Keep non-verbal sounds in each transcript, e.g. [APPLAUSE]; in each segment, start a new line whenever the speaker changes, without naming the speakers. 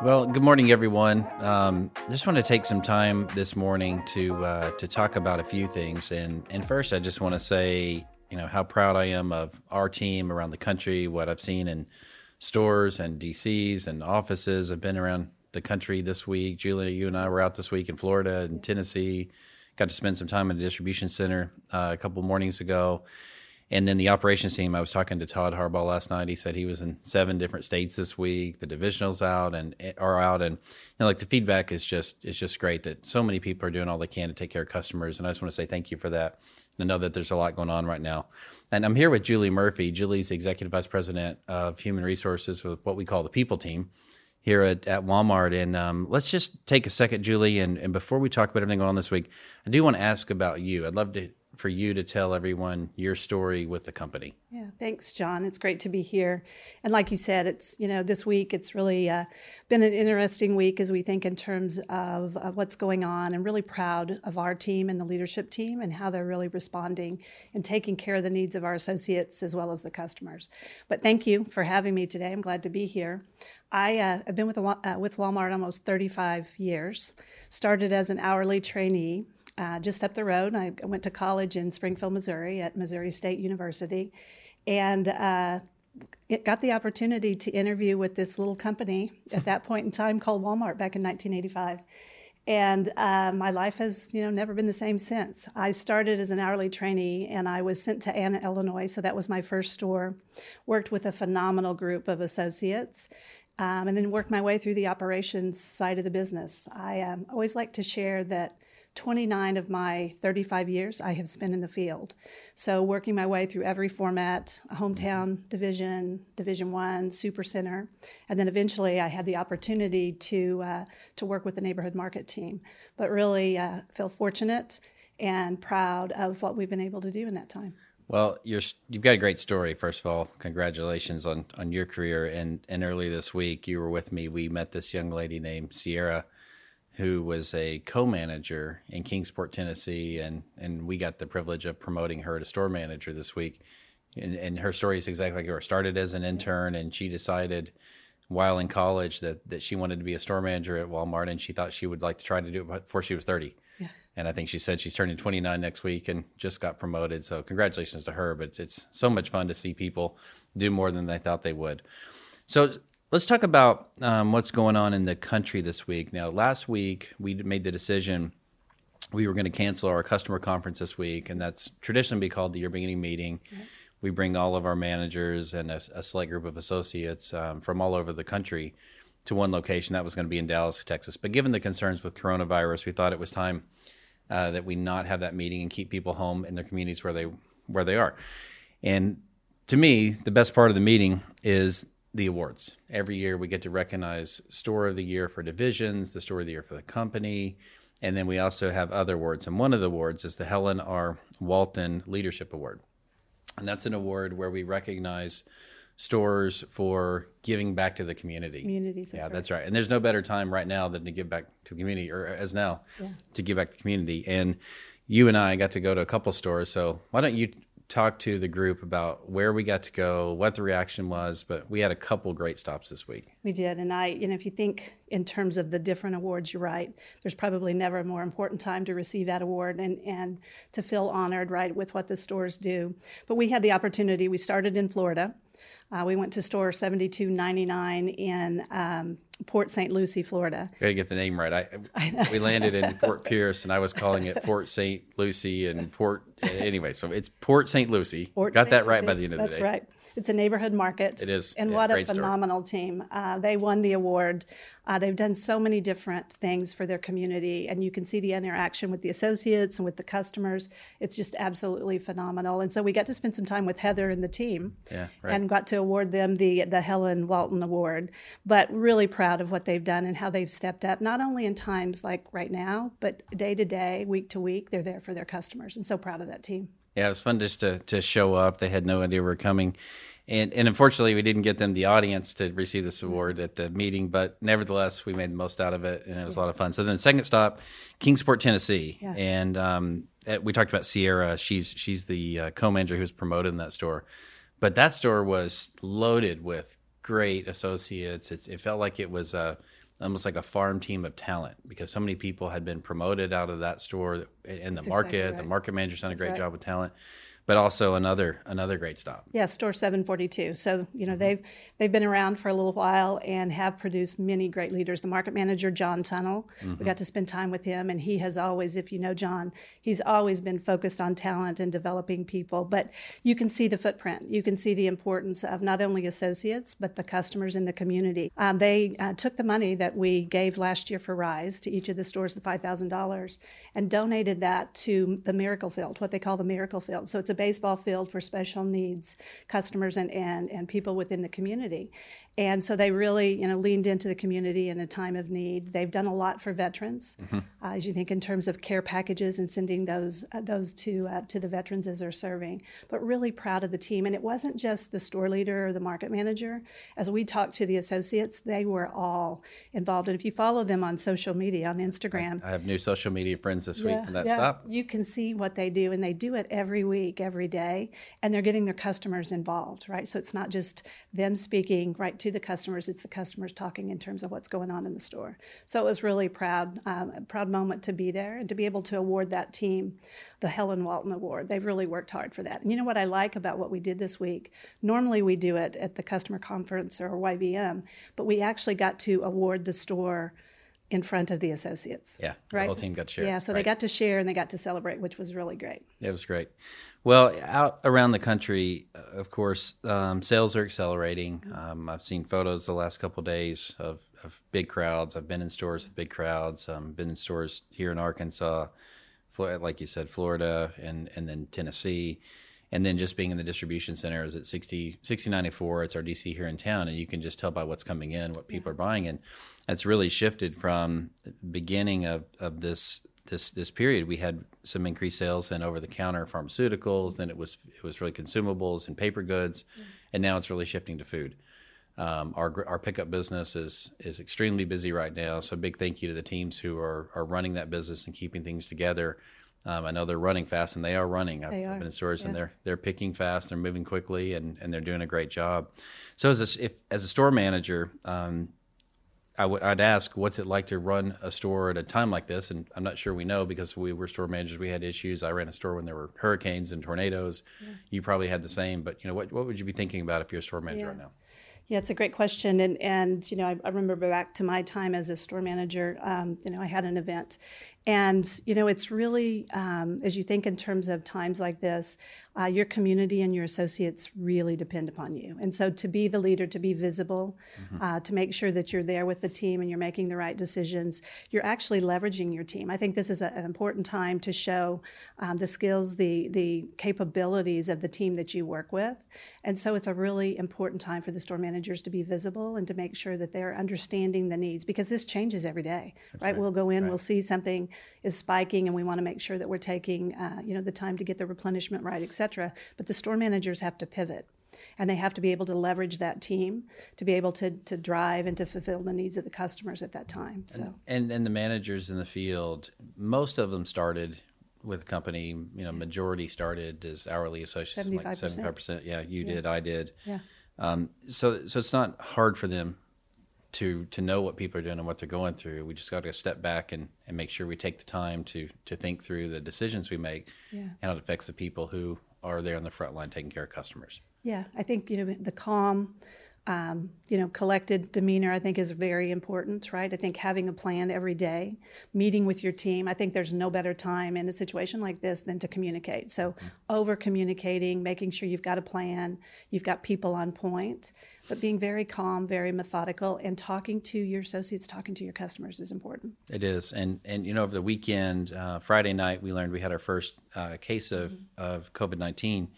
Well, good morning, everyone. Um, just want to take some time this morning to uh, to talk about a few things, and and first, I just want to say, you know, how proud I am of our team around the country. What I've seen in stores and DCs and offices. I've been around the country this week. Julie, you and I were out this week in Florida and Tennessee. Got to spend some time in a distribution center uh, a couple mornings ago and then the operations team, I was talking to Todd Harbaugh last night. He said he was in seven different states this week. The divisionals out and are out, and you know, like the feedback is just is just great that so many people are doing all they can to take care of customers. And I just want to say thank you for that. And I know that there's a lot going on right now. And I'm here with Julie Murphy. Julie's the executive vice president of human resources with what we call the people team here at, at Walmart. And um, let's just take a second, Julie. And, and before we talk about everything going on this week, I do want to ask about you. I'd love to for you to tell everyone your story with the company.
Yeah, thanks, John. It's great to be here. And like you said, it's you know this week it's really uh, been an interesting week as we think in terms of uh, what's going on. And really proud of our team and the leadership team and how they're really responding and taking care of the needs of our associates as well as the customers. But thank you for having me today. I'm glad to be here. I uh, have been with uh, with Walmart almost 35 years. Started as an hourly trainee uh, just up the road. I went to college in Springfield, Missouri at Missouri State University, and uh, got the opportunity to interview with this little company at that point in time called Walmart back in 1985. And uh, my life has, you know, never been the same since. I started as an hourly trainee, and I was sent to Anna, Illinois, so that was my first store. Worked with a phenomenal group of associates, um, and then worked my way through the operations side of the business. I um, always like to share that 29 of my 35 years I have spent in the field. So working my way through every format, hometown division, division one, super center, and then eventually I had the opportunity to uh, to work with the neighborhood market team. But really uh, feel fortunate and proud of what we've been able to do in that time.
Well, you're you've got a great story. First of all, congratulations on on your career. And and early this week, you were with me. We met this young lady named Sierra who was a co-manager in Kingsport, Tennessee, and and we got the privilege of promoting her to store manager this week. And, and her story is exactly like yours. Started as an intern, and she decided while in college that that she wanted to be a store manager at Walmart, and she thought she would like to try to do it before she was thirty. Yeah. And I think she said she's turning 29 next week and just got promoted. So congratulations to her. But it's, it's so much fun to see people do more than they thought they would. So Let's talk about um, what's going on in the country this week. Now, last week we made the decision we were going to cancel our customer conference this week, and that's traditionally be called the year beginning meeting. Mm-hmm. We bring all of our managers and a, a select group of associates um, from all over the country to one location. That was going to be in Dallas, Texas. But given the concerns with coronavirus, we thought it was time uh, that we not have that meeting and keep people home in their communities where they where they are. And to me, the best part of the meeting is the awards. Every year we get to recognize Store of the Year for divisions, the Store of the Year for the company, and then we also have other awards. And one of the awards is the Helen R. Walton Leadership Award. And that's an award where we recognize stores for giving back to the community.
Communities.
yeah, that's right. And there's no better time right now than to give back to the community, or as now, yeah. to give back to the community. And you and I got to go to a couple stores. So why don't you talk to the group about where we got to go, what the reaction was, but we had a couple great stops this week.
We did, and I, you know, if you think in terms of the different awards, you're right. There's probably never a more important time to receive that award and and to feel honored, right, with what the stores do. But we had the opportunity. We started in Florida. Uh, we went to store 7299 in um, Port St. Lucie, Florida.
Got to get the name right. I, I we landed in [LAUGHS] Fort Pierce, and I was calling it Fort St. Lucie and Port. Anyway, so it's Port St. Lucie. Port Got St. that right Lucie. by the end of
That's
the day.
That's right. It's a neighborhood market.
It is.
And
yeah,
what a phenomenal
story.
team. Uh, they won the award. Uh, they've done so many different things for their community, and you can see the interaction with the associates and with the customers. It's just absolutely phenomenal. And so we got to spend some time with Heather and the team
yeah, right.
and got to award them the, the Helen Walton Award. But really proud of what they've done and how they've stepped up, not only in times like right now, but day to day, week to week, they're there for their customers. And so proud of that team.
Yeah, it was fun just to, to show up. They had no idea we were coming. And and unfortunately we didn't get them the audience to receive this award at the meeting but nevertheless we made the most out of it and it was a lot of fun. So then the second stop kingsport tennessee. Yeah. and um, eh, we talked about sierra. She's she's the uh, co-manager who was promoted in that store. But that store was loaded with great associates. It's, it felt like it was a almost like a farm team of talent because so many people had been promoted out of that store in the
That's
market.
exactly
The market manager's done a great
right.
job with talent, but also another another great stop.
Yeah, store 742. So, you know,
Mm-hmm.
they've they've been around for a little while and have produced many great leaders. The market manager, John Tunnel,
Mm-hmm.
we got to spend time with him and he has always, if you know John, he's always been focused on talent and developing people. But you can see the footprint. You can see the importance of not only associates, but the customers in the community. Um, they uh, took the money that we gave last year for Rise to each of the stores, the $5,000, and donated that to the Miracle Field, what they call the Miracle Field. So it's a baseball field for special needs customers and, and, and people within the community. And so they really, you know, leaned into the community in a time of need. They've done a lot for veterans, uh, as you think in terms of care packages and sending those uh, those to uh, to the veterans as they're serving. But really proud of the team. And it wasn't just the store leader or the market manager. As we talked to the associates, they were all involved. And if you follow them on social media on Instagram,
I have new social media friends this week from that
yeah.
stop.
You can see what they do, and they do it every week, every day, and they're getting their customers involved, right? So it's not just them speaking right to the customers; it's the customers talking in terms of what's going on in the store. So it was really proud, um, a proud moment to be there and to be able to award that team the Helen Walton Award. They've really worked hard for that. And you know what I like about what we did this week? Normally we do it at the customer conference or YBM, but we actually got to award the store in front of the associates.
Yeah, the
right.
whole team got to share.
Yeah, so they got to share and they got to celebrate, which was really great.
It was great. Well, out around the country, uh, of course, um, sales are accelerating. Um, I've seen photos the last couple of days of, of big crowds. I've been in stores with big crowds. Um, been in stores here in Arkansas, like you said, Florida, and and then Tennessee, and then just being in the distribution center is at 60, 6094. It's our DC here in town, and you can just tell by what's coming in what people are buying, and that's really shifted from the beginning of of this this this period. We had some increased sales in over the counter pharmaceuticals then it was it was really consumables and paper goods and now it's really shifting to food. Um, our our pickup business is is extremely busy right now so big thank you to the teams who are are running that business and keeping things together um, I know they're running fast and they are running. I've,
are,
been in stores and they're they're picking fast. They're moving quickly and, and they're doing a great job. So as a, if as a store manager, um, I would I'd ask what's it like to run a store at a time like this, and I'm not sure we know because we were store managers. We had issues. I ran a store when there were hurricanes and tornadoes. You probably had the same, but you know what what would you be thinking about if you're a store manager
Yeah.
right now?
Yeah, it's a great question, and and you know I, I remember back to my time as a store manager. Um, you know, I had an event, and you know it's really um, as you think in terms of times like this, uh, your community and your associates really depend upon you. And so to be the leader, to be visible, uh, to make sure that you're there with the team and you're making the right decisions, you're actually leveraging your team. I think this is a, an important time to show um, the skills, the the capabilities of the team that you work with, and so it's a really important time for the store managers to be visible and to make sure that they're understanding the needs because this changes every day, right? We'll go in, we'll see something is spiking, and we want to make sure that we're taking, uh, you know, the time to get the replenishment right, et cetera. But the store managers have to pivot. And they have to be able to leverage that team to be able to, to drive and to fulfill the needs of the customers at that time. So,
And and the managers in the field, most of them started with a company. You know, majority started as hourly associates, like
75%.
seventy five percent. Yeah, you did, I did.
yeah.
Um, so so it's not hard for them to to know what people are doing and what they're going through. We just got to step back and, and make sure we take the time to to think through the decisions we make
Yeah.
and how it affects the people who are there on the front line taking care of customers.
Yeah, I think you know the calm, um, you know, collected demeanor. I think is very important, right? I think having a plan every day, meeting with your team. I think there's no better time in a situation like this than to communicate. So, over communicating, making sure you've got a plan, you've got people on point, but being very calm, very methodical, and talking to your associates, talking to your customers is important.
It is, and and you know, over the weekend, uh, Friday night, we learned we had our first uh, case of of COVID nineteen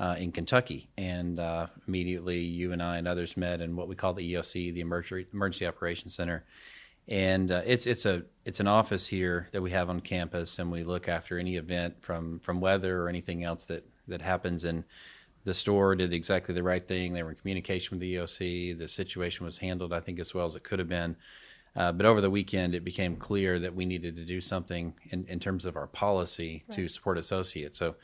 uh, in Kentucky, and uh, immediately you and I and others met in what we call the EOC, the Emergency Emergency Operations Center, and uh, it's it's a it's an office here that we have on campus, and we look after any event from from weather or anything else that that happens and. The store did exactly the right thing. They were in communication with the EOC. The situation was handled, I think, as well as it could have been. Uh, but over the weekend, it became clear that we needed to do something in, in terms of our policy to support associates. So,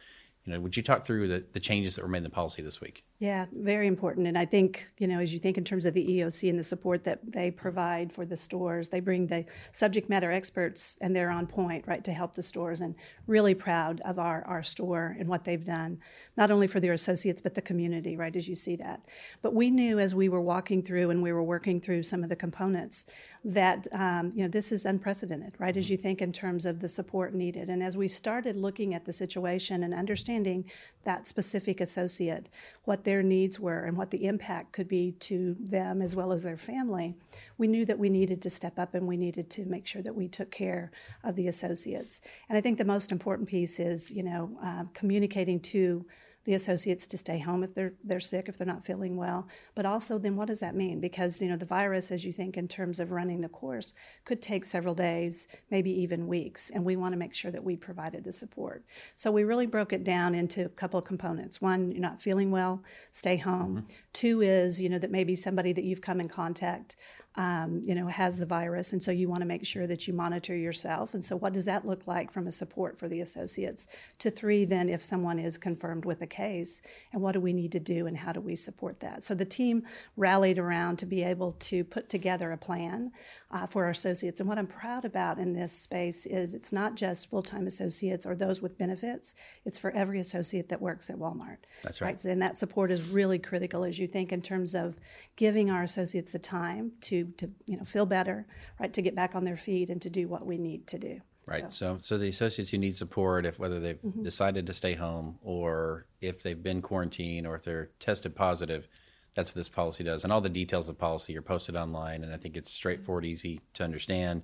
you know, would you talk through the, the changes that were made in the policy this week?
Yeah, very important. And I think, you know, as you think in terms of the EOC and the support that they provide for the stores, they bring the subject matter experts and they're on point, right, to help the stores. And really proud of our, our store and what they've done, not only for their associates, but the community, right, as you see that. But we knew as we were walking through and we were working through some of the components that, um, you know, this is unprecedented, right, as you think in terms of the support needed. And as we started looking at the situation and understanding that specific associate, what their needs were and what the impact could be to them as well as their family, we knew that we needed to step up and we needed to make sure that we took care of the associates. And I think the most important piece is, you know, uh, communicating to the associates to stay home if they're they're sick if they're not feeling well. But also then what does that mean? Because you know the virus as you think in terms of running the course could take several days maybe even weeks and we want to make sure that we provided the support. So we really broke it down into a couple of components. One you're not feeling well stay home. Mm-hmm. two is you know that maybe somebody that you've come in contact um, you know, has the virus, and so you want to make sure that you monitor yourself. And so, what does that look like from a support for the associates? To three, then, if someone is confirmed with a case, and what do we need to do, and how do we support that? So the team rallied around to be able to put together a plan uh, for our associates. And what I'm proud about in this space is it's not just full-time associates or those with benefits; it's for every associate that works at Walmart.
That's right. right?
And that support is really critical as you think in terms of giving our associates the time to to you know feel better, right, to get back on their feet and to do what we need to do.
Right. So, so, so the associates who need support, if whether they've mm-hmm. decided to stay home or if they've been quarantined or if they're tested positive, that's what this policy does. And all the details of the policy are posted online, and I think it's straightforward, easy to understand.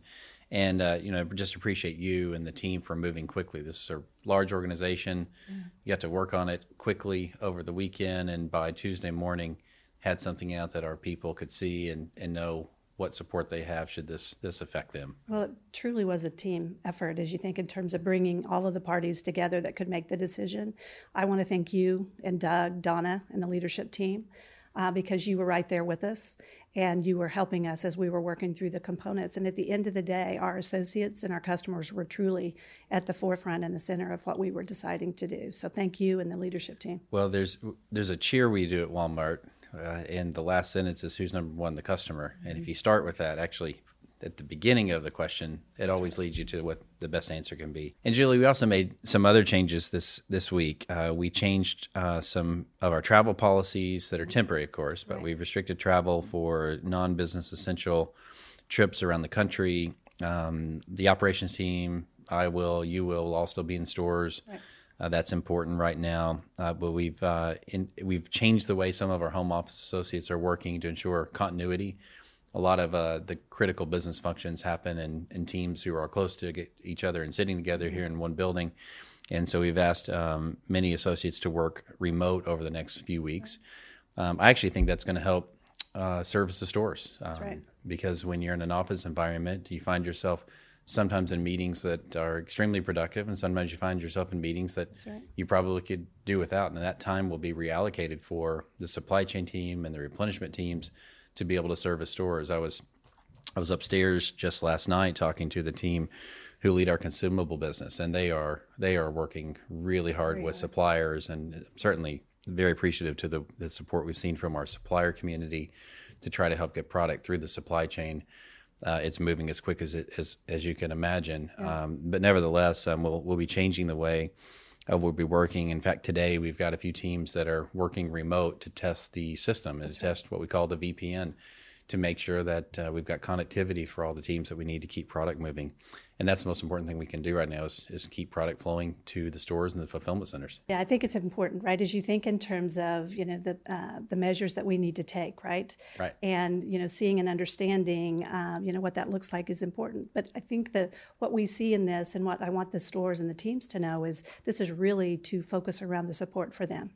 And uh, you know, just appreciate you and the team for moving quickly. This is a large organization. Mm. You got to work on it quickly over the weekend, and by Tuesday morning, had something out that our people could see and, and know what support they have should this this affect them.
Well, it truly was a team effort, as you think in terms of bringing all of the parties together that could make the decision. I want to thank you and Doug, Donna, and the leadership team uh, because you were right there with us and you were helping us as we were working through the components. And at the end of the day, our associates and our customers were truly at the forefront and the center of what we were deciding to do. So thank you and the leadership team.
Well, there's there's a cheer we do at Walmart uh, and the last sentence is who's number one, the customer. Mm-hmm. And if you start with that, actually, at the beginning of the question, it always leads you to what the best answer can be. And Julie, we also made some other changes this this week. Uh, we changed uh, some of our travel policies that are temporary, of course, but right. we've restricted travel for non business essential trips around the country. Um, the operations team, I will, you will, will all still be in stores. Right. Uh, that's important right now. Uh, but we've uh, in, we've changed the way some of our home office associates are working to ensure continuity. A lot of uh, the critical business functions happen in, in teams who are close to each other and sitting together here in one building. And so we've asked um, many associates to work remote over the next few weeks. Um, I actually think that's going to help uh, service the stores.
Um, right.
Because when you're in an office environment, you find yourself – sometimes in meetings that are extremely productive, and sometimes you find yourself in meetings that right. you probably could do without. And that time will be reallocated for the supply chain team and the replenishment teams to be able to service stores. I was I was upstairs just last night talking to the team who lead our consumable business, and they are they are working really hard really with suppliers, and certainly very appreciative to the, the support we've seen from our supplier community to try to help get product through the supply chain uh, it's moving as quick as it as as you can imagine. Yeah. Um, but nevertheless, um, we'll we'll be changing the way of we'll be working. In fact, today we've got a few teams that are working remote to test the system and That's to right. test what we call the VPN to make sure that uh, we've got connectivity for all the teams that we need to keep product moving. And that's the most important thing we can do right now is, is keep product flowing to the stores and the fulfillment centers.
Yeah, I think it's important, right? As you think in terms of you know the uh, the measures that we need to take, right?
Right.
And you know, seeing and understanding, um, you know, what that looks like is important. But I think that what we see in this, and what I want the stores and the teams to know, is this is really to focus around the support for them.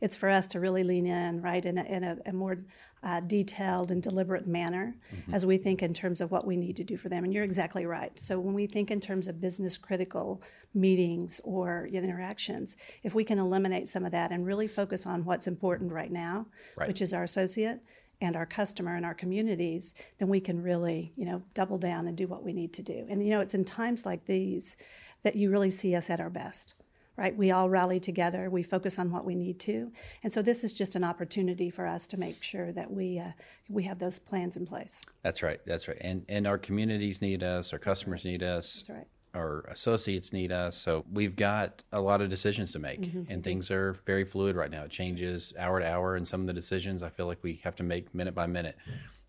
It's for us to really lean in, right, in a, in a, a more uh, detailed and deliberate manner mm-hmm. as we think in terms of what we need to do for them. And you're exactly right. So when we think in terms of business critical meetings or interactions, if we can eliminate some of that and really focus on what's important right now, right. which is our associate and our customer and our communities, then we can really, you know, double down and do what we need to do. And you know, it's in times like these that you really see us at our best right? We all rally together. We focus on what we need to, and so this is just an opportunity for us to make sure that we uh, we have those plans in place.
That's right. That's right. And and our communities need us. Our customers need us.
That's right.
Our associates need us. So we've got a lot of decisions to make,
Mm-hmm.
and things are very fluid right now. It changes hour to hour, and some of the decisions I feel like we have to make minute by minute.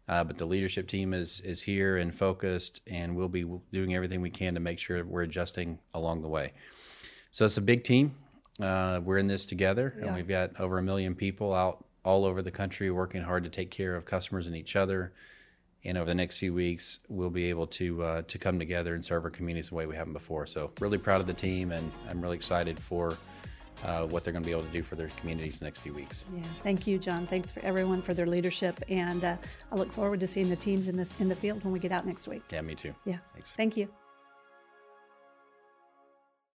Uh, but the leadership team is is here and focused, and we'll be doing everything we can to make sure we're adjusting along the way. So it's a big team. Uh, we're in this together, and we've got over a million people out all over the country working hard to take care of customers and each other. And over the next few weeks, we'll be able to uh, to come together and serve our communities the way we haven't before. So really proud of the team, and I'm really excited for uh, what they're going to be able to do for their communities the next few weeks.
Yeah, thank you, John. Thanks for everyone for their leadership, and uh, I look forward to seeing the teams in the in the field when we get out next week.
Yeah, me too.
Yeah,
Thanks.
Thank you.